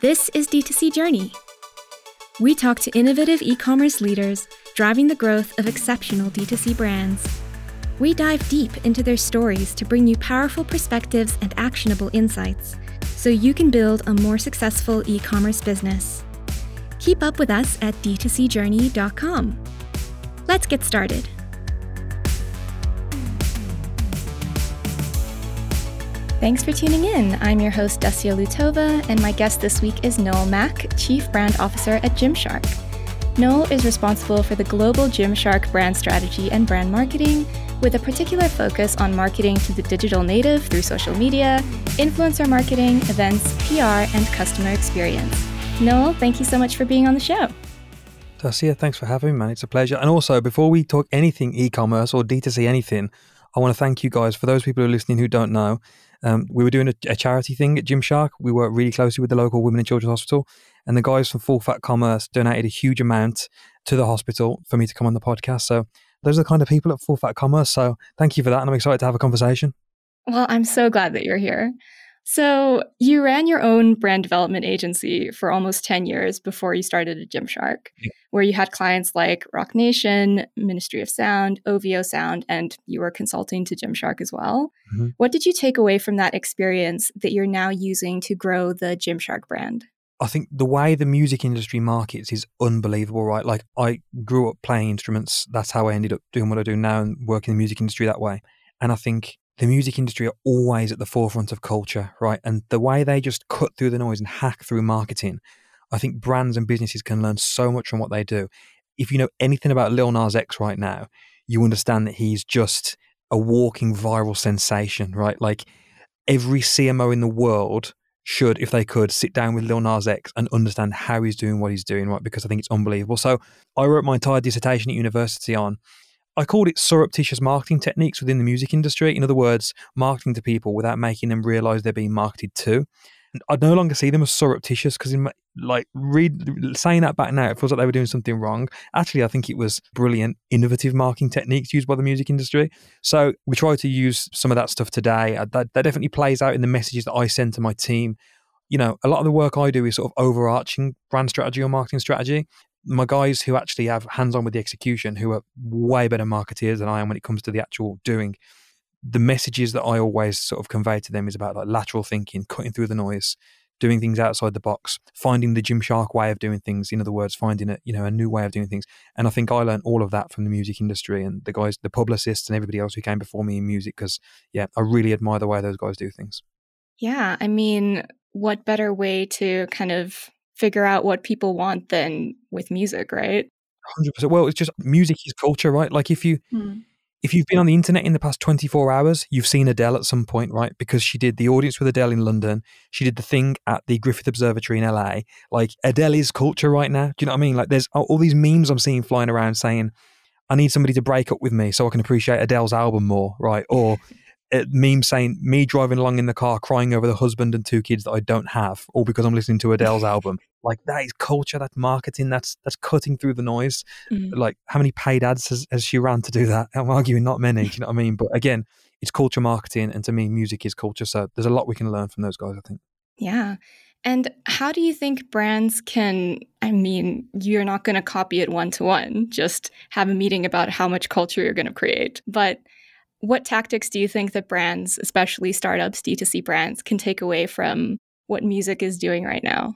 This is D2C Journey. We talk to innovative e commerce leaders driving the growth of exceptional D2C brands. We dive deep into their stories to bring you powerful perspectives and actionable insights so you can build a more successful e commerce business. Keep up with us at d2cjourney.com. Let's get started. Thanks for tuning in. I'm your host, Dacia Lutova, and my guest this week is Noel Mack, Chief Brand Officer at Gymshark. Noel is responsible for the global Gymshark brand strategy and brand marketing, with a particular focus on marketing to the digital native through social media, influencer marketing, events, PR, and customer experience. Noel, thank you so much for being on the show. Dacia, thanks for having me, man. It's a pleasure. And also, before we talk anything e commerce or D2C anything, I want to thank you guys. For those people who are listening who don't know, um, we were doing a, a, charity thing at Gymshark. We work really closely with the local Women and Children's Hospital, and the guys from Full Fat Commerce donated a huge amount to the hospital for me to come on the podcast. So those are the kind of people at Full Fat Commerce. So thank you for that, and I'm excited to have a conversation. Well, I'm so glad that you're here. So, you ran your own brand development agency for almost 10 years before you started at Gymshark, where you had clients like Roc Nation, Ministry of Sound, OVO Sound, and you were consulting to Gymshark as well. Mm-hmm. What did you take away from that experience that you're now using to grow the Gymshark brand? I think the way the music industry markets is unbelievable, right? Like, I grew up playing instruments. That's how I ended up doing what I do now and working in the music industry that way. And I think the music industry are always at the forefront of culture, right? And the way they just cut through the noise and hack through marketing, I think brands and businesses can learn so much from what they do. If you know anything about Lil Nas X right now, you understand that he's just a walking viral sensation, right? Like every CMO in the world should, if they could, sit down with Lil Nas X and understand how he's doing what he's doing, right? Because I think it's unbelievable. So I wrote my entire dissertation at university on I called it surreptitious marketing techniques within the music industry. In other words, marketing to people without making them realize they're being marketed to. I no longer see them as surreptitious because, like, read saying that back now, it feels like they were doing something wrong. Actually, I think it was brilliant, innovative marketing techniques used by the music industry. So we try to use some of that stuff today. Uh, that, that definitely plays out in the messages that I send to my team. You know, a lot of the work I do is sort of overarching brand strategy or marketing strategy my guys who actually have hands on with the execution, who are way better marketeers than I am when it comes to the actual doing, the messages that I always sort of convey to them is about like lateral thinking, cutting through the noise, doing things outside the box, finding the Gymshark way of doing things. In other words, finding a you know a new way of doing things. And I think I learned all of that from the music industry and the guys, the publicists, and everybody else who came before me in music. Because yeah, I really admire the way those guys do things. Yeah, I mean, what better way to kind of figure out what people want than with music, right? 100%. Well, it's just music is culture, right? Like if you mm. if you've been on the internet in the past 24 hours, you've seen Adele at some point, right? Because she did the audience with Adele in London. She did the thing at the Griffith Observatory in LA. Like Adele is culture right now. Do you know what I mean? Like there's all these memes I'm seeing flying around saying I need somebody to break up with me so I can appreciate Adele's album more, right? Or meme saying me driving along in the car crying over the husband and two kids that I don't have, all because I'm listening to Adele's album. Like that is culture, that's marketing, that's that's cutting through the noise. Mm. Like how many paid ads has, has she ran to do that? I'm arguing not many, you know what I mean? But again, it's culture marketing, and to me, music is culture. So there's a lot we can learn from those guys, I think. Yeah. And how do you think brands can? I mean, you're not going to copy it one to one, just have a meeting about how much culture you're going to create. But what tactics do you think that brands, especially startups, D2C brands, can take away from what music is doing right now?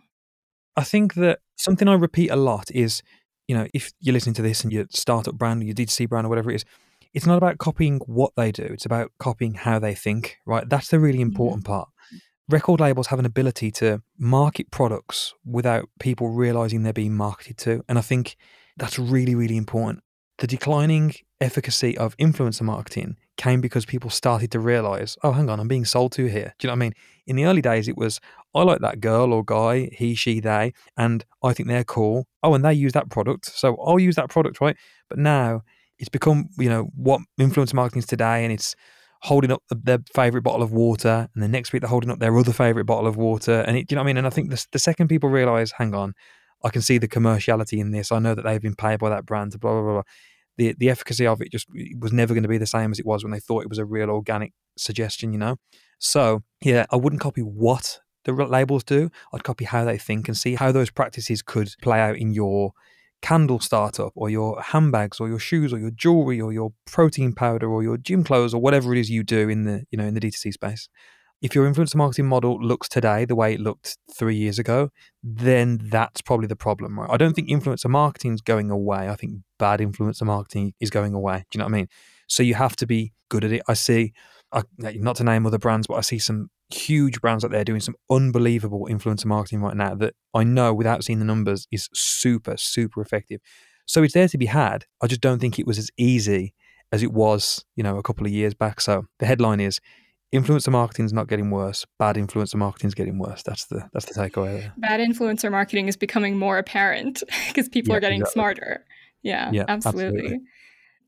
I think that something I repeat a lot is, you know, if you're listening to this and your startup brand, your D2C brand, or whatever it is, it's not about copying what they do, it's about copying how they think, right? That's the really mm-hmm. important part. Record labels have an ability to market products without people realizing they're being marketed to. And I think that's really, really important. The declining efficacy of influencer marketing came because people started to realize, oh, hang on, I'm being sold to here. Do you know what I mean? In the early days, it was, I like that girl or guy, he, she, they, and I think they're cool. Oh, and they use that product. So I'll use that product, right? But now it's become, you know, what influencer marketing is today, and it's holding up their favorite bottle of water, and the next week they're holding up their other favorite bottle of water. And it, you know what I mean? And I think the, the second people realize, hang on, I can see the commerciality in this. I know that they've been paid by that brand, blah, blah, blah. blah the the efficacy of it just was never going to be the same as it was when they thought it was a real organic suggestion, you know. So yeah, I wouldn't copy what the labels do. I'd copy how they think and see how those practices could play out in your candle startup or your handbags or your shoes or your jewelry or your protein powder or your gym clothes or whatever it is you do in the you know in the D2C space. If your influencer marketing model looks today the way it looked three years ago, then that's probably the problem, right? I don't think influencer marketing is going away. I think bad influencer marketing is going away. Do you know what I mean? So you have to be good at it. I see, I, not to name other brands, but I see some huge brands out there doing some unbelievable influencer marketing right now that I know without seeing the numbers is super, super effective. So it's there to be had. I just don't think it was as easy as it was, you know, a couple of years back. So the headline is influencer marketing is not getting worse. Bad influencer marketing is getting worse. That's the that's the takeaway there. Bad influencer marketing is becoming more apparent because people yeah, are getting exactly. smarter. Yeah, yeah absolutely. absolutely.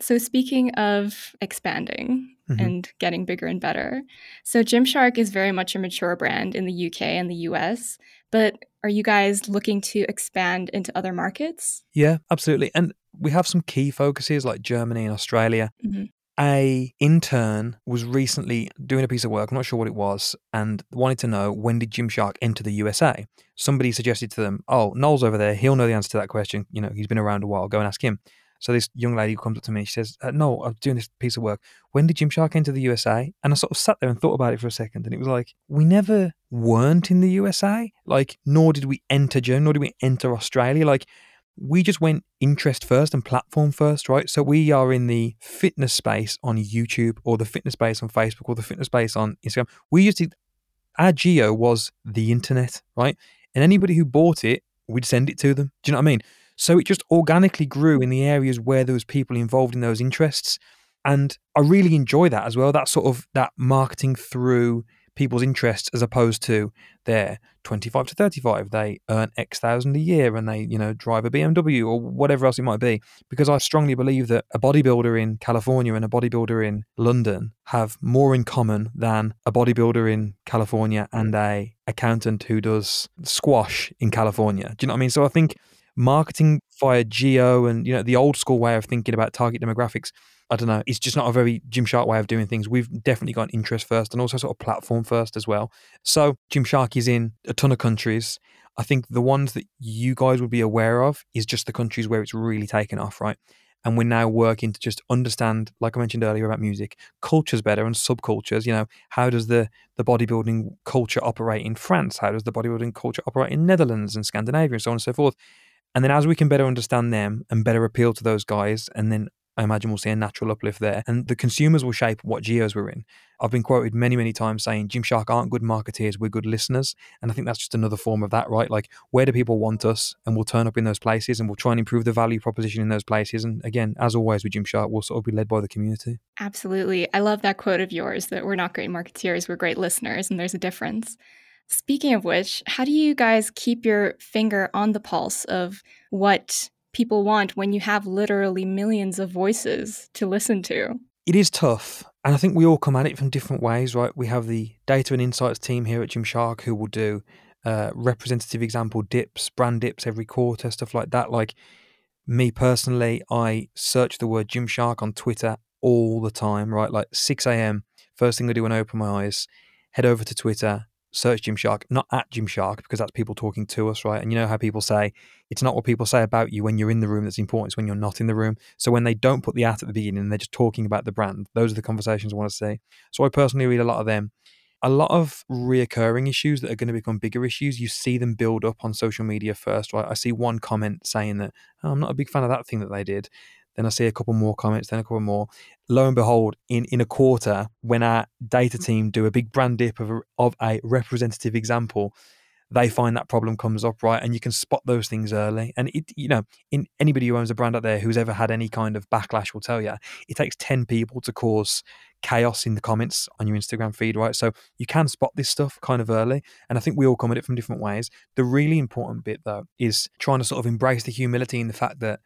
So, speaking of expanding mm-hmm. and getting bigger and better, so Gymshark is very much a mature brand in the UK and the US, but are you guys looking to expand into other markets? Yeah, absolutely. And we have some key focuses like Germany and Australia. Mm-hmm. A intern was recently doing a piece of work, I'm not sure what it was, and wanted to know when did Gymshark enter the USA. Somebody suggested to them, "Oh, Noel's over there. He'll know the answer to that question. You know, he's been around a while. Go and ask him." So this young lady comes up to me, she says, uh, "No, I'm doing this piece of work. When did Gymshark enter the USA?" And I sort of sat there and thought about it for a second, and it was like we never weren't in the USA, like nor did we enter Germany, nor did we enter Australia. Like we just went interest first and platform first, right? So we are in the fitness space on YouTube, or the fitness space on Facebook, or the fitness space on Instagram. We used to our geo was the internet, right? And anybody who bought it, we'd send it to them. Do you know what I mean? So it just organically grew in the areas where there was people involved in those interests. And I really enjoy that as well. That sort of that marketing through people's interests as opposed to they're 25 to 35 they earn x thousand a year and they you know drive a bmw or whatever else it might be. Because i strongly believe that a bodybuilder in california and a bodybuilder in london have more in common than a bodybuilder in california and hmm. a accountant who does squash in california. Do you know what i mean? So i think marketing via geo and you know the old school way of thinking about target demographics i don't know it's just not a very gymshark way of doing things. We've definitely got interest first and also sort of platform first as well. So gymshark is in a ton of countries. I think the ones that you guys would be aware of is just the countries where it's really taken off right? And we're now working to just understand like i mentioned earlier about music cultures better and subcultures you know how does the the bodybuilding culture operate in france? How does the bodybuilding culture operate in netherlands and scandinavia and so on and so forth and then as we can better understand them and better appeal to those guys, and then I imagine we'll see a natural uplift there. And the consumers will shape what geos we're in. I've been quoted many, many times saying Gymshark aren't good marketeers, we're good listeners. And I think that's just another form of that, right? Like, where do people want us? And we'll turn up in those places and we'll try and improve the value proposition in those places. And again, as always with Gymshark, we'll sort of be led by the community. Absolutely. I love that quote of yours that we're not great marketeers, we're great listeners, and there's a difference. Speaking of which, how do you guys keep your finger on the pulse of what people want when you have literally millions of voices to listen to? It is tough. And I think we all come at it from different ways, right? We have the data and insights team here at Gymshark who will do uh, representative example dips, brand dips every quarter, stuff like that. Like me personally, I search the word Gymshark on Twitter all the time, right? Like 6 a.m., first thing I do when I open my eyes, head over to Twitter, search Gymshark, not at Gymshark, because that's people talking to us, right? And you know how people say it's not what people say about you when you're in the room that's important, it's when you're not in the room. So when they don't put the at at the beginning and they're just talking about the brand, those are the conversations I want to see. So I personally read a lot of them. A lot of reoccurring issues that are going to become bigger issues, you see them build up on social media first, right? I see one comment saying that oh, I'm not a big fan of that thing that they did. Then I see a couple more comments, then a couple more. Lo and behold, in, in a quarter, when our data mm-hmm. team do a big brand dip of a, of a representative example, they find that problem comes up right? And you can spot those things early. And it you know in anybody who owns a brand out there who's ever had any kind of backlash will tell you it takes 10 people to cause chaos in the comments on your instagram feed right? So you can spot this stuff kind of early. And i think we all come at it from different ways. The really important bit though is trying to sort of embrace the humility in the fact that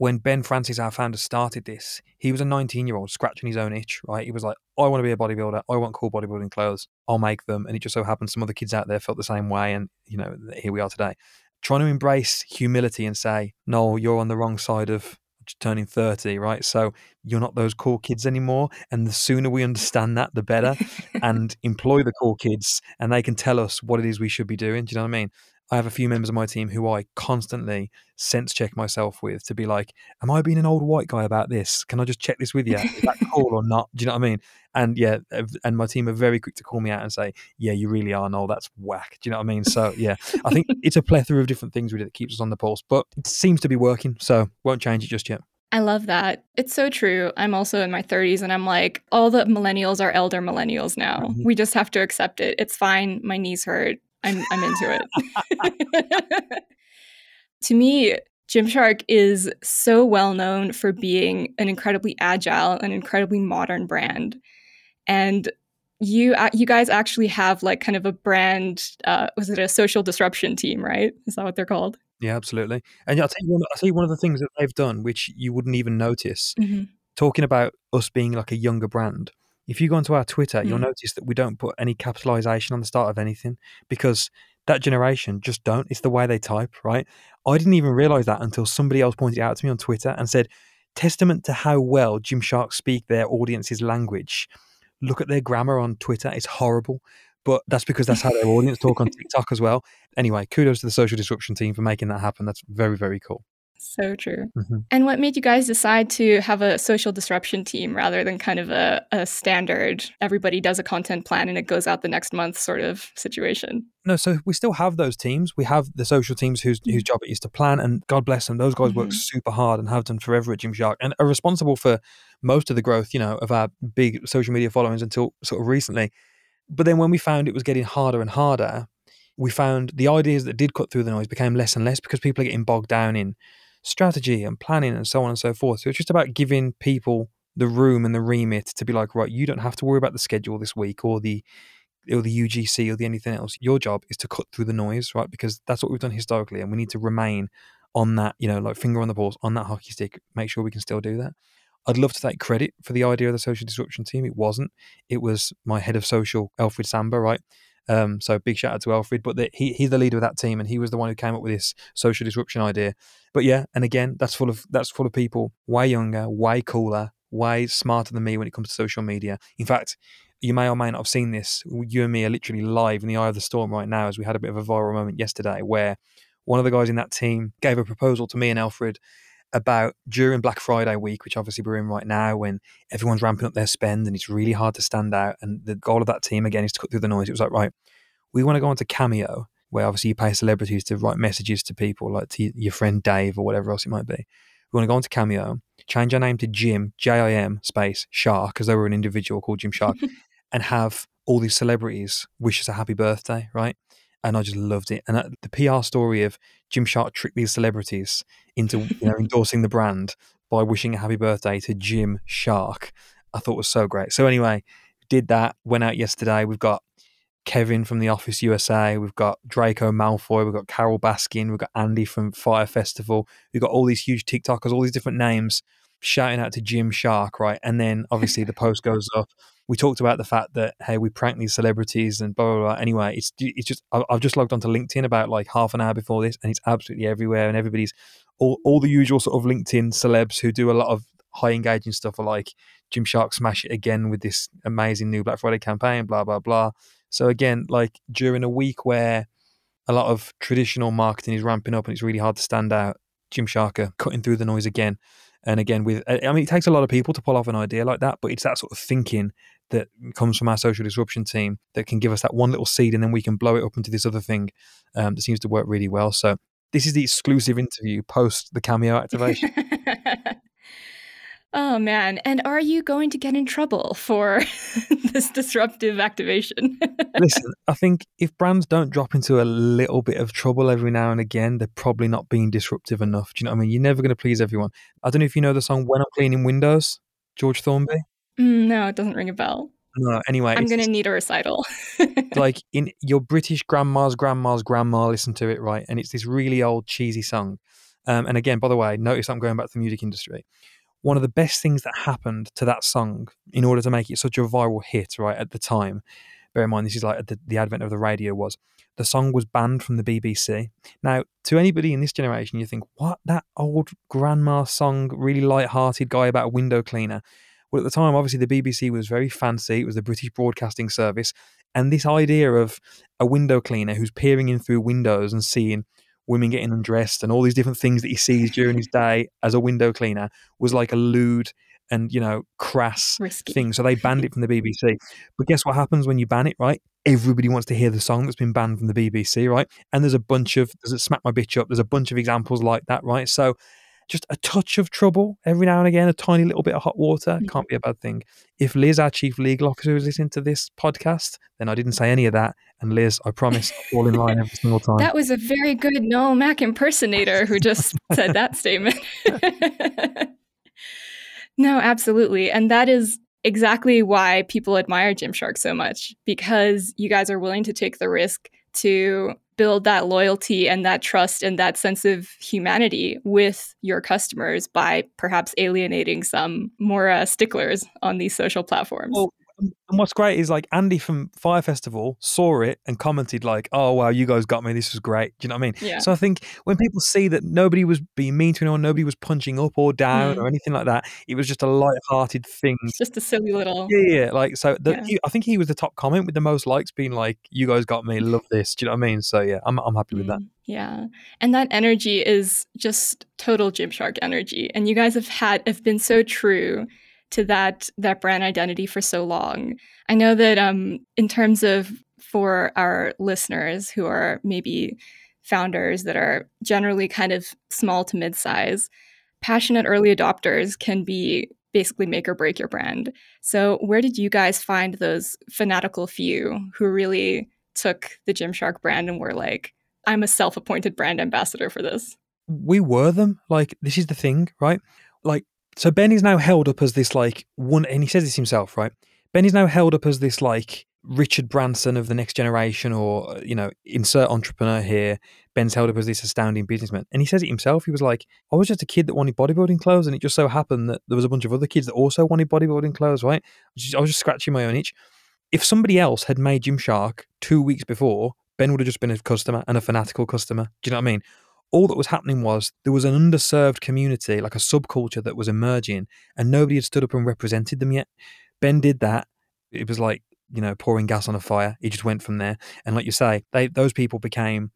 when Ben Francis, our founder, started this, he was a 19 year old scratching his own itch, right? He was like, I want to be a bodybuilder. I want cool bodybuilding clothes. I'll make them. And it just so happened some other kids out there felt the same way. And, you know, here we are today. Trying to embrace humility and say, no, you're on the wrong side of turning 30, right? So you're not those cool kids anymore. And the sooner we understand that, the better, and employ the cool kids and they can tell us what it is we should be doing. Do you know what I mean? I have a few members of my team who I constantly sense check myself with to be like, Am I being an old white guy about this? Can I just check this with you? Is that cool or not? Do you know what I mean? And yeah, and my team are very quick to call me out and say, Yeah, you really are. No, that's whack. Do you know what I mean? So yeah, I think it's a plethora of different things really that keeps us on the pulse, but it seems to be working. So won't change it just yet. I love that. It's so true. I'm also in my 30s and I'm like, all the millennials are elder millennials now. Mm-hmm. We just have to accept it. It's fine. My knees hurt. I'm I'm into it. to me, Gymshark is so well known for being an incredibly agile and incredibly modern brand. And you you guys actually have like kind of a brand uh, was it a social disruption team, right? Is that what they're called? Yeah, absolutely. And I'll tell you one, I'll tell you one of the things that they've done, which you wouldn't even notice. Mm-hmm. Talking about us being like a younger brand, if you go onto our Twitter, mm. you'll notice that we don't put any capitalization on the start of anything because that generation just don't. It's the way they type, right? I didn't even realize that until somebody else pointed it out to me on Twitter and said, testament to how well Gymshark speak their audience's language. Look at their grammar on Twitter. It's horrible. But that's because that's how their audience talk on TikTok as well. Anyway, kudos to the social disruption team for making that happen. That's very, very cool. So true. Mm-hmm. And what made you guys decide to have a social disruption team rather than kind of a, a standard, everybody does a content plan and it goes out the next month sort of situation? No, so we still have those teams. We have the social teams whose, whose mm-hmm. job it is to plan, and God bless them, those guys mm-hmm. work super hard and have done forever at Gymshark and are responsible for most of the growth, you know, of our big social media followings until sort of recently. But then when we found it was getting harder and harder, we found the ideas that did cut through the noise became less and less because people are getting bogged down in strategy and planning and so on and so forth. So it's just about giving people the room and the remit to be like, right, you don't have to worry about the schedule this week or the or the UGC or the anything else. Your job is to cut through the noise, right? Because that's what we've done historically, and we need to remain on that, you know, like finger on the pulse, on that hockey stick. Make sure we can still do that. I'd love to take credit for the idea of the social disruption team. It wasn't. It was my head of social, Alfred Samba, right? Um, so big shout out to Alfred, but the, he he's the leader of that team, and he was the one who came up with this social disruption idea. But yeah, and again, that's full of that's full of people way younger, way cooler, way smarter than me when it comes to social media. In fact, you may or may not have seen this. You and me are literally live in the eye of the storm right now, as we had a bit of a viral moment yesterday where one of the guys in that team gave a proposal to me and Alfred about during Black Friday week, which obviously we're in right now, when everyone's ramping up their spend and it's really hard to stand out. And the goal of that team again is to cut through the noise. It was like, right, we want to go onto Cameo, where obviously you pay celebrities to write messages to people, like to your friend Dave or whatever else it might be. We want to go onto Cameo, change our name to Jim, J I M space Shark, because they were an individual called Jim Shark, and have all these celebrities wish us a happy birthday, right? And I just loved it. And that, the PR story of Jim Shark tricked these celebrities into you know endorsing the brand by wishing a happy birthday to Jim Shark, I thought was so great. So anyway, did that. Went out yesterday. We've got Kevin from The Office USA. We've got Draco Malfoy. We've got Carole Baskin. We've got Andy from Fire Festival. We've got all these huge TikTokers, all these different names shouting out to Jim Shark, right? And then obviously the post goes up we talked about the fact that hey, we prank these celebrities and blah blah blah. Anyway, it's it's just I've just logged onto LinkedIn about like half an hour before this, and it's absolutely everywhere, and everybody's all all the usual sort of LinkedIn celebs who do a lot of high engaging stuff are like Jim Shark smash it again with this amazing new Black Friday campaign, blah blah blah. So again, like during a week where a lot of traditional marketing is ramping up and it's really hard to stand out, Jim are cutting through the noise again. And again, with I mean, it takes a lot of people to pull off an idea like that, but it's that sort of thinking that comes from our social disruption team that can give us that one little seed and then we can blow it up into this other thing um, that seems to work really well. So this is the exclusive interview post the cameo activation. oh man. And are you going to get in trouble for this disruptive activation? Listen, I think if brands don't drop into a little bit of trouble every now and again, they're probably not being disruptive enough. Do you know what I mean? You're never going to please everyone. I don't know if you know the song When I'm Cleaning Windows, George Formby. Mm, no, it doesn't ring a bell. No, anyway. I'm going to need a recital. like in your British grandma's grandma's grandma listened to it, right? And it's this really old cheesy song. Um, and again, by the way, notice I'm going back to the music industry. One of the best things that happened to that song in order to make it such a viral hit, right, at the time, bear in mind this is like the, the advent of the radio was the song was banned from the BBC. Now, to anybody in this generation, you think, what? That old grandma song, really light-hearted guy about a window cleaner. Well, at the time, obviously, the BBC was very fancy. It was the British Broadcasting Service. And this idea of a window cleaner who's peering in through windows and seeing women getting undressed and all these different things that he sees during his day as a window cleaner was like a lewd and you know crass Risky. thing. So they banned it from the BBC. But guess what happens when you ban it, right? Everybody wants to hear the song that's been banned from the BBC, right? And there's a bunch of there's a smack my bitch up. There's a bunch of examples like that, right? So just a touch of trouble every now and again, a tiny little bit of hot water Mm-hmm. can't be a bad thing. If Liz, our chief legal officer, is listening to this podcast, then I didn't say any of that. And Liz, I promise, fall in line every single time. That was a very good Noel Mack impersonator who just said that statement. no, absolutely. And that is exactly why people admire Gymshark so much because you guys are willing to take the risk to build that loyalty and that trust and that sense of humanity with your customers by perhaps alienating some more uh, sticklers on these social platforms. Well, and what's great is like Andy from Fire Festival saw it and commented like, "Oh wow, you guys got me. This was great." Do you know what I mean? Yeah. So I think when people see that nobody was being mean to anyone, nobody was punching up or down Mm. or anything like that, it was just a light-hearted thing. it's just a silly little. Yeah, yeah. Like so, the, Yeah. he, I think he was the top comment with the most likes, being like, "You guys got me. Love this." Do you know what I mean? So yeah, I'm I'm happy with that. Mm, Yeah. And that energy is just total Gymshark energy. And you guys have had have been so true to that that brand identity for so long. I know that um in terms of for our listeners who are maybe founders that are generally kind of small to mid-size, passionate early adopters can be basically make or break your brand. So where did you guys find those fanatical few who really took the Gymshark brand and were like, I'm a self appointed brand ambassador for this. we were them. Like this is the thing, right? Like so Ben is now held up as this like one and he says this himself, right? Ben is now held up as this like Richard Branson of the next generation or uh, you know, insert entrepreneur here. Ben's held up as this astounding businessman. And he says it himself. He was like, I was just a kid that wanted bodybuilding clothes and it just so happened that there was a bunch of other kids that also wanted bodybuilding clothes, right? I was just scratching my own itch. If somebody else had made Gymshark two weeks before, Ben would have just been a customer and a fanatical customer. Do you know what I mean? All that was happening was there was an underserved community, like a subculture that was emerging, and nobody had stood up and represented them yet. Ben did that. It was like, you know, pouring gas on a fire. He just went from there. And like you say, they those people became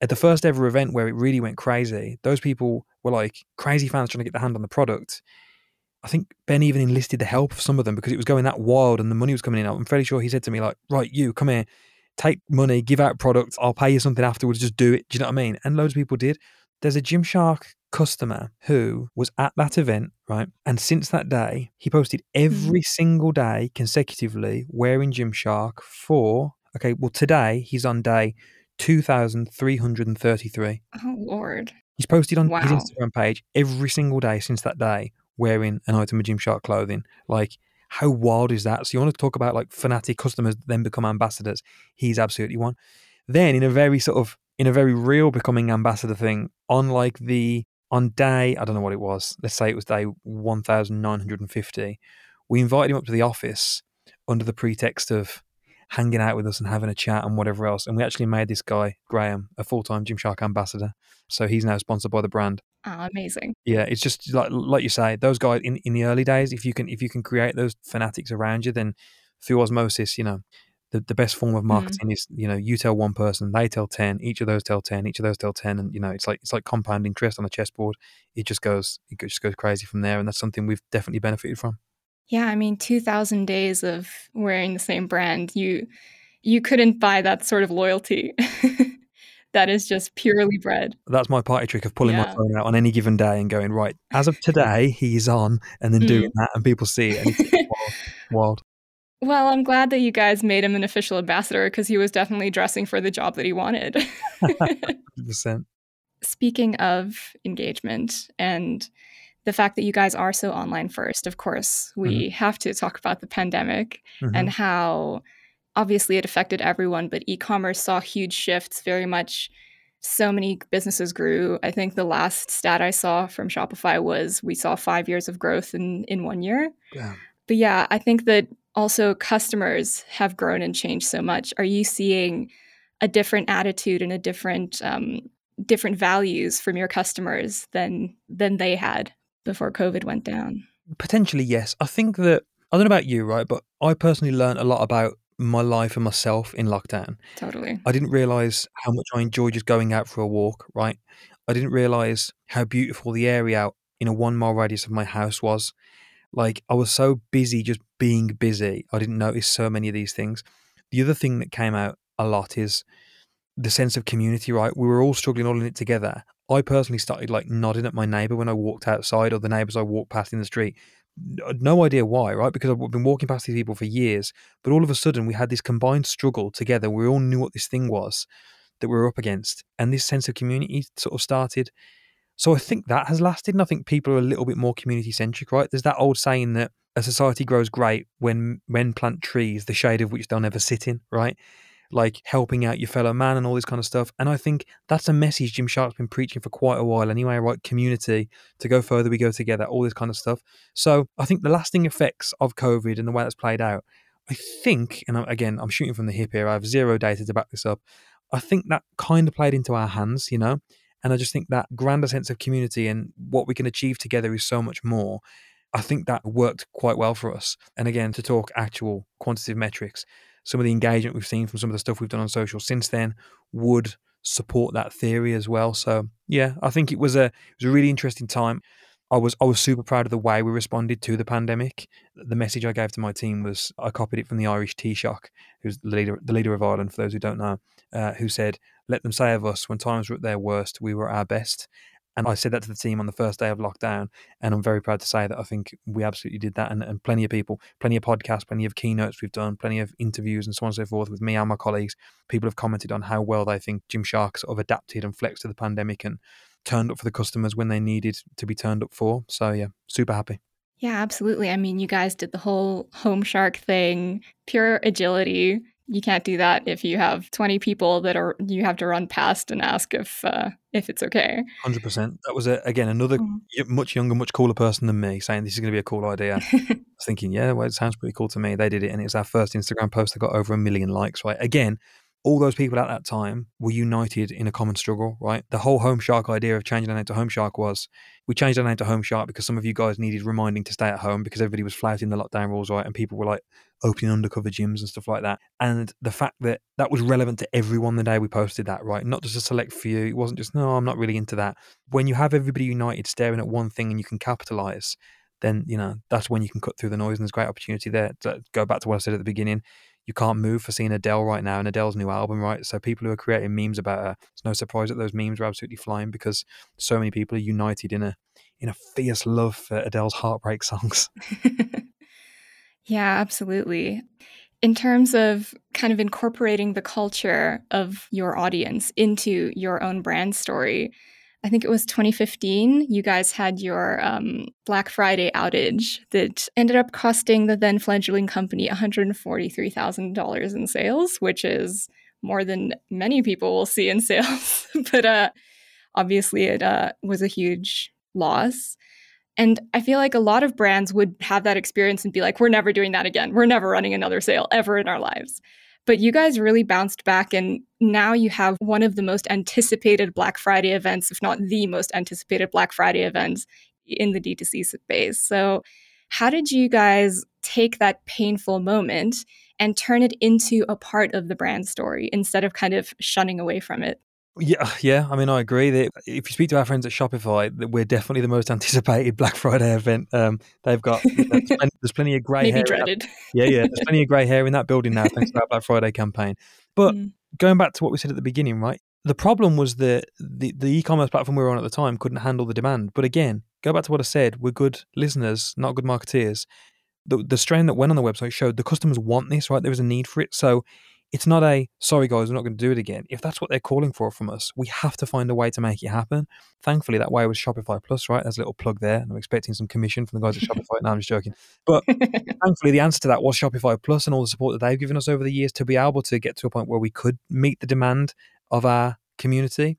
at the first ever event where it really went crazy, those people were like crazy fans trying to get their hand on the product. I think Ben even enlisted the help of some of them because it was going that wild and the money was coming in. I'm fairly sure he said to me, like, right, you come here, take money, give out products, I'll pay you something afterwards, just do it. Do you know what I mean? And loads of people did. There's a Gymshark customer who was at that event, right? And since that day, he posted hmm. every single day consecutively wearing Gymshark for, okay, well, today he's on day 2,333. Oh, Lord. He's posted on his Instagram page every single day since that day wearing an item of Gymshark clothing. Like, how wild is that? So you want to talk about like fanatic customers then become ambassadors? He's absolutely one. Then in a very sort of in a very real becoming ambassador thing, on like the on day I don't know what it was. Let's say it was day one thousand nine hundred and fifty. We invited him up to the office under the pretext of hanging out with us and having a chat and whatever else. And we actually made this guy Graham a full time Gymshark ambassador. So he's now sponsored by the brand Oh, amazing. yeah it's just like like you say those guys in, in the early days if you can if you can create those fanatics around you then through osmosis you know the, the best form of mm-hmm. marketing is you know you tell one person they tell 10 each of those tell 10 each of those tell 10 and you know it's like it's like compound interest on a chessboard it just goes it just goes crazy from there and that's something we've definitely benefited from Yeah, I mean, 2,000 days of wearing the same brand, you you couldn't buy that sort of loyalty. that is just purely bred. that's my party trick of pulling my phone out on any given day and going right as of today he's on and then doing that and people see it and wild, wild. Well, I'm glad that you guys made him an official ambassador because he was definitely dressing for the job that he wanted. 100%. Speaking of engagement and the fact that you guys are so online first, of course, we have to talk about the pandemic Mhm. and how obviously it affected everyone, but e commerce saw huge shifts very much. So many businesses grew. I think the last stat I saw from Shopify was we saw five years of growth in, in one year. Yeah. But yeah, I think that also customers have grown and changed so much. Are you seeing a different attitude and a different um, different values from your customers than than they had before COVID went down? Potentially, yes. I think that I don't know about you, right? But I personally learned a lot about my life and myself in lockdown. Totally. I didn't realize how much I enjoyed just going out for a walk, right? I didn't realize how beautiful the area out in a one mile radius of my house was. Like, I was so busy just being busy, I didn't notice so many of these things. The other thing that came out a lot is the sense of community, right? We were all struggling all in it together. I personally started like nodding at my neighbor when I walked outside or the neighbors I walked past in the street. No idea why, right? Because I've been walking past these people for years, but all of a sudden we had this combined struggle together. We all knew what this thing was that we were up against, and this sense of community sort of started. So I think that has lasted, and I think people are a little bit more community centric, right? There's that old saying that a society grows great when men plant trees, the shade of which they'll never sit in, right? Like helping out your fellow man and all this kind of stuff. And I think that's a message Gymshark's been preaching for quite a while anyway, right? Community, to go further, we go together, all this kind of stuff. So I think the lasting effects of COVID and the way that's played out, I think, and again, I'm shooting from the hip here, I have zero data to back this up. I think that kind of played into our hands, you know? And I just think that grander sense of community and what we can achieve together is so much more. I think that worked quite well for us. And again, to talk actual quantitative metrics, some of the engagement we've seen from some of the stuff we've done on social since then would support that theory as well. So yeah, I think it was a it was a really interesting time. I was I was super proud of the way we responded to the pandemic. The message I gave to my team was I copied it from the Irish Taoiseach, who's the leader the leader of Ireland for those who don't know, uh, who said, "Let them say of us when times were at their worst, we were at our best." And mm. I said that to the team on the first day of lockdown, and I'm very proud to say that I think we absolutely did that. And, and plenty of people, plenty of podcasts, plenty of keynotes we've done, plenty of interviews, and so on and so forth with me and my colleagues. People have commented on how well they think Gymshark sort of adapted and flexed to the pandemic and turned up for the customers when they needed to be turned up for. So yeah, super happy. Yeah, absolutely. I mean, you guys did the whole Homeshark thing, pure agility. You can't do that if you have 20 people that are you have to run past and ask if uh, if it's okay. 100%. That was a, again another mm. much younger, much cooler person than me saying this is going to be a cool idea. I was thinking, yeah, well, it sounds pretty cool to me. They did it and it was our first Instagram post that got over a million likes, right? Again, all those people at that time were united in a common struggle, right? The whole Homeshark idea of changing our name to Homeshark was we changed our name to Homeshark because some of you guys needed reminding to stay at home because everybody was flouting the lockdown rules, right? And people were like opening undercover gyms and stuff like that. And the fact that that was relevant to everyone the day we posted that, right? Not just a select few. It wasn't just, no, I'm not really into that. When you have everybody united staring at one thing and you can capitalize, then, you know, that's when you can cut through the noise and there's great opportunity there. To go back to what I said at the beginning you can't move for seeing Adele right now and Adele's new album, right? So people who are creating memes about her, it's no surprise that those memes are absolutely flying because so many people are united in a in a fierce love for Adele's heartbreak songs. yeah, absolutely. In terms of kind of incorporating the culture of your audience into your own brand story, I think it was 2015, you guys had your um, Black Friday outage that ended up costing the then fledgling company $143,000 in sales, which is more than many people will see in sales. but uh, obviously, it uh, was a huge loss. And I feel like a lot of brands would have that experience and be like, we're never doing that again. We're never running another sale ever in our lives. But you guys really bounced back, and now you have one of the most anticipated Black Friday events, if not the most anticipated Black Friday events in the D2C space. So, how did you guys take that painful moment and turn it into a part of the brand story instead of kind of shunning away from it? Yeah, yeah. I mean, I agree that if you speak to our friends at Shopify, that we're definitely the most anticipated Black Friday event. Um, they've got there's, plenty, there's plenty of grey hair. dreaded. Yeah, yeah. There's plenty of grey hair in that building now, thanks to our Black Friday campaign. But mm. going back to what we said at the beginning, right? The problem was that the the e-commerce platform we were on at the time couldn't handle the demand. But again, go back to what I said: we're good listeners, not good marketeers. The the strain that went on the website showed the customers want this, right? There was a need for it. So it's not a sorry guys, we're not going to do it again. If that's what they're calling for from us, we have to find a way to make it happen. Thankfully, that way was Shopify Plus, right? There's a little plug there. And I'm expecting some commission from the guys at Shopify. No, I'm just joking. But thankfully, the answer to that was Shopify Plus and all the support that they've given us over the years to be able to get to a point where we could meet the demand of our community.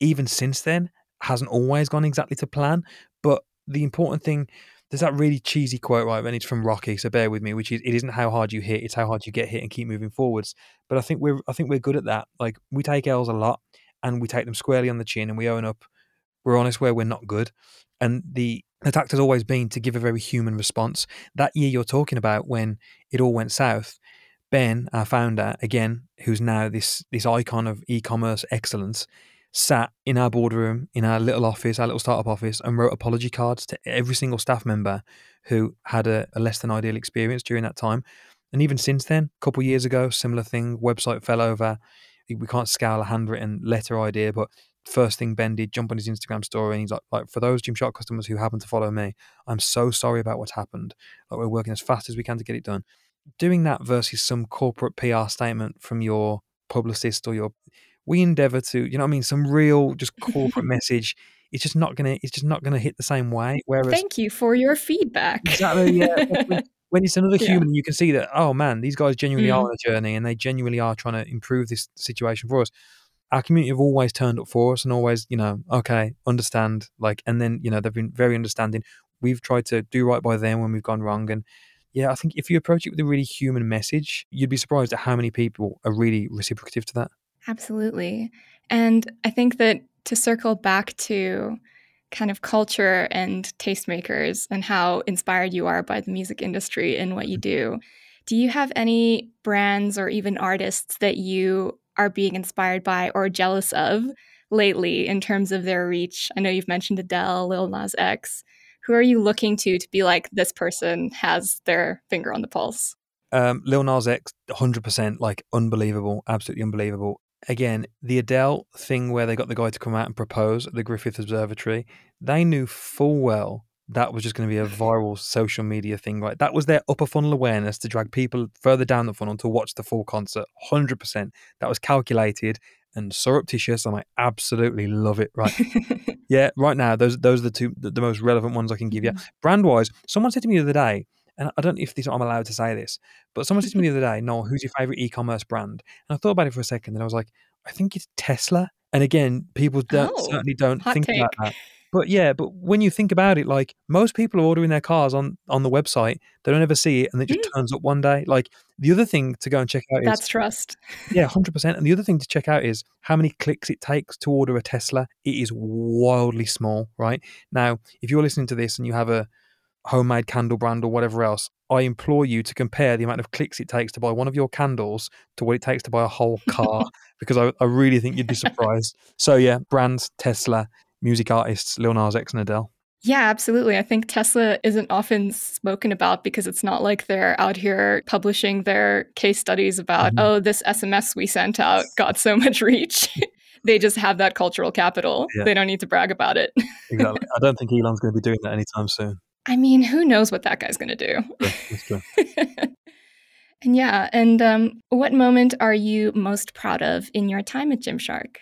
Even since then, hasn't always gone exactly to plan. But the important thing there's that really cheesy quote, right? And it's from Rocky, so bear with me, which is it isn't how hard you hit, it's how hard you get hit and keep moving forwards. But I think we're I think we're good at that. Like we take L's a lot and we take them squarely on the chin and we own up. We're honest where we're not good. And the the tact has always been to give a very human response. That year you're talking about when it all went south, Ben, our founder, again, who's now this this icon of e-commerce excellence, sat in our boardroom, in our little office, our little startup office, and wrote apology cards to every single staff member who had a, a less than ideal experience during that time. And even since then, a couple years ago, similar thing, website fell over. We can't scale a handwritten letter idea, but first thing Ben did, jump on his Instagram story, and he's like, like for those Gymshark customers who happen to follow me, I'm so sorry about what's happened. Like we're working as fast as we can to get it done. Doing that versus some corporate PR statement from your publicist or your we endeavor to, you know what I mean, some real just corporate message. It's just not gonna it's just not gonna hit the same way. Whereas Thank you for your feedback. Exactly, yeah. when it's another yeah. human, you can see that, oh man, these guys genuinely mm. are on a journey and they genuinely are trying to improve this situation for us. Our community have always turned up for us and always, you know, okay, understand, like, and then, you know, they've been very understanding. We've tried to do right by them when we've gone wrong. And yeah, I think if you approach it with a really human message, you'd be surprised at how many people are really reciprocative to that. Absolutely. And I think that to circle back to kind of culture and tastemakers and how inspired you are by the music industry and what you do, do you have any brands or even artists that you are being inspired by or jealous of lately in terms of their reach? I know you've mentioned Adele, Lil Nas X. Who are you looking to to be like this person has their finger on the pulse? Um, Lil Nas X, hundred percent, like unbelievable, absolutely unbelievable again, the Adele thing where they got the guy to come out and propose at the Griffith Observatory, they knew full well that was just going to be a viral social media thing, right? That was their upper funnel awareness to drag people further down the funnel to watch the full concert. 100%. That was calculated and surreptitious, and I absolutely love it. Right? yeah, right now, those those are the two the, the most relevant ones I can give you. Mm-hmm. Brand wise, someone said to me the other day, and I don't know if this, I'm allowed to say this, but someone said to me the other day, "No, who's your favorite e-commerce brand?" And I thought about it for a second, and I was like, "I think it's Tesla." And again, people don't, oh, certainly don't think take. about that. But yeah, but when you think about it, like most people are ordering their cars on on the website, they don't ever see it, and it just mm. turns up one day. Like the other thing to go and check out is that's trust. Yeah, hundred percent. And the other thing to check out is how many clicks it takes to order a Tesla. It is wildly small, right? Now, if you're listening to this and you have a homemade candle brand or whatever else, I implore you to compare the amount of clicks it takes to buy one of your candles to what it takes to buy a whole car, because I, I, really think you'd be surprised. so yeah, brands, Tesla, music artists, Lil Nas X and Adele. Yeah, absolutely. I think Tesla isn't often spoken about because it's not like they're out here publishing their case studies about, mm-hmm. oh, this SMS we sent out got so much reach. they just have that cultural capital. Yeah. They don't need to brag about it. exactly. I don't think Elon's going to be doing that anytime soon. I mean, who knows what that guy's going to do? and yeah, and um, what moment are you most proud of in your time at Gymshark?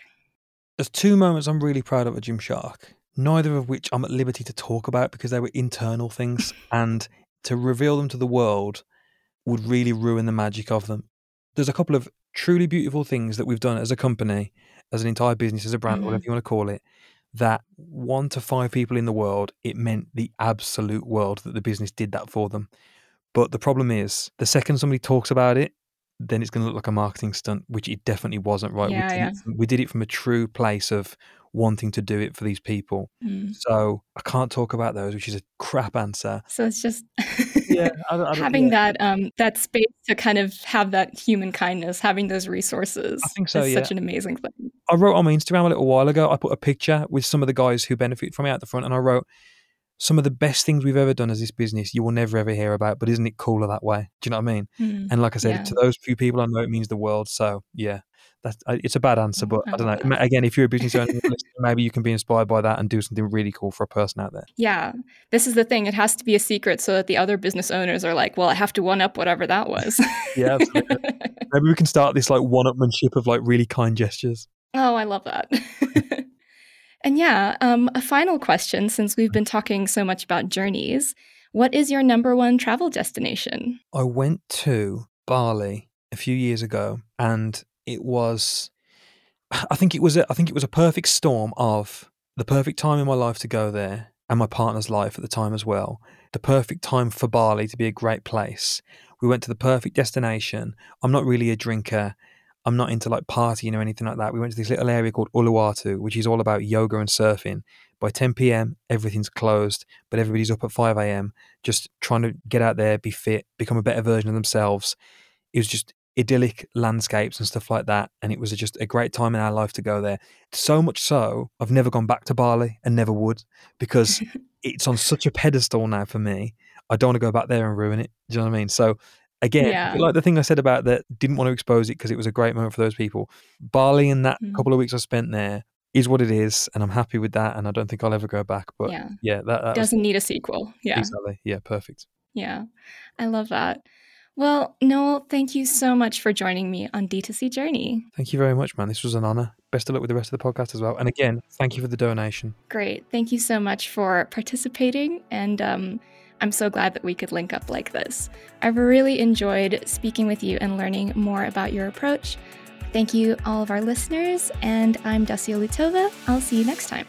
There's two moments I'm really proud of at Gymshark, neither of which I'm at liberty to talk about because they were internal things, and to reveal them to the world would really ruin the magic of them. There's a couple of truly beautiful things that we've done as a company, as an entire business, as a brand, mm-hmm. whatever you want to call it, that one to five people in the world, it meant the absolute world that the business did that for them. But the problem is, the second somebody talks about it, then it's going to look like a marketing stunt, which it definitely wasn't, right? Yeah, we, yeah. we did it from a true place of wanting to do it for these people. Mm. So I can't talk about those, which is a crap answer. So it's just yeah, I don't, I don't, having yeah. that um, that space to kind of have that human kindness, having those resources. I think so. Is yeah. such an amazing thing. I wrote on my Instagram a little while ago. I put a picture with some of the guys who benefit from it at the front, and I wrote some of the best things we've ever done as this business you will never ever hear about but isn't it cooler that way do you know what i mean mm, and like i said yeah. to those few people i know it means the world so yeah that's it's a bad answer, but I, don't know. Again, if you're a business owner, maybe you can be inspired by that and do something really cool for a person out there. Yeah, this is the thing. It has to be a secret so that the other business owners are like, "Well, I have to one up whatever that was." yeah, maybe we can start this like one-upmanship of like really kind gestures. Oh, I love that. and yeah, um, a final question since we've been talking so much about journeys. What is your number one travel destination? I went to Bali a few years ago and it was I think it was a, I think it was a perfect storm of the perfect time in my life to go there and my partner's life at the time as well the perfect time for Bali to be a great place. We went to the perfect destination. I'm not really a drinker. I'm not into like partying or anything like that. We went to this little area called Uluwatu, which is all about yoga and surfing. By 10 p.m., everything's closed, but everybody's up at 5 a.m., just trying to get out there, be fit, become a better version of themselves. It was just idyllic landscapes and stuff like that. And it was just a great time in our life to go there. So much so, I've never gone back to Bali and never would because it's on such a pedestal now for me. I don't want to go back there and ruin it. Do you know what I mean? So again, yeah. like the thing I said about that, didn't want to expose it because it was a great moment for those people. Bali and that mm. couple of weeks I spent there is what it is, and I'm happy with that. And I don't think I'll ever go back. But yeah, yeah that, that doesn't was, need a sequel. Yeah, exactly. Yeah, perfect. Yeah, I love that. Well, Noel, thank you so much for joining me on D2C Journey. Thank you very much, man. This was an honor. Best of luck with the rest of the podcast as well. And again, thank you for the donation. Great. Thank you so much for participating. And um, I'm so glad that we could link up like this. I've really enjoyed speaking with you and learning more about your approach. Thank you, all of our listeners. And I'm Dacia Lutova. I'll see you next time.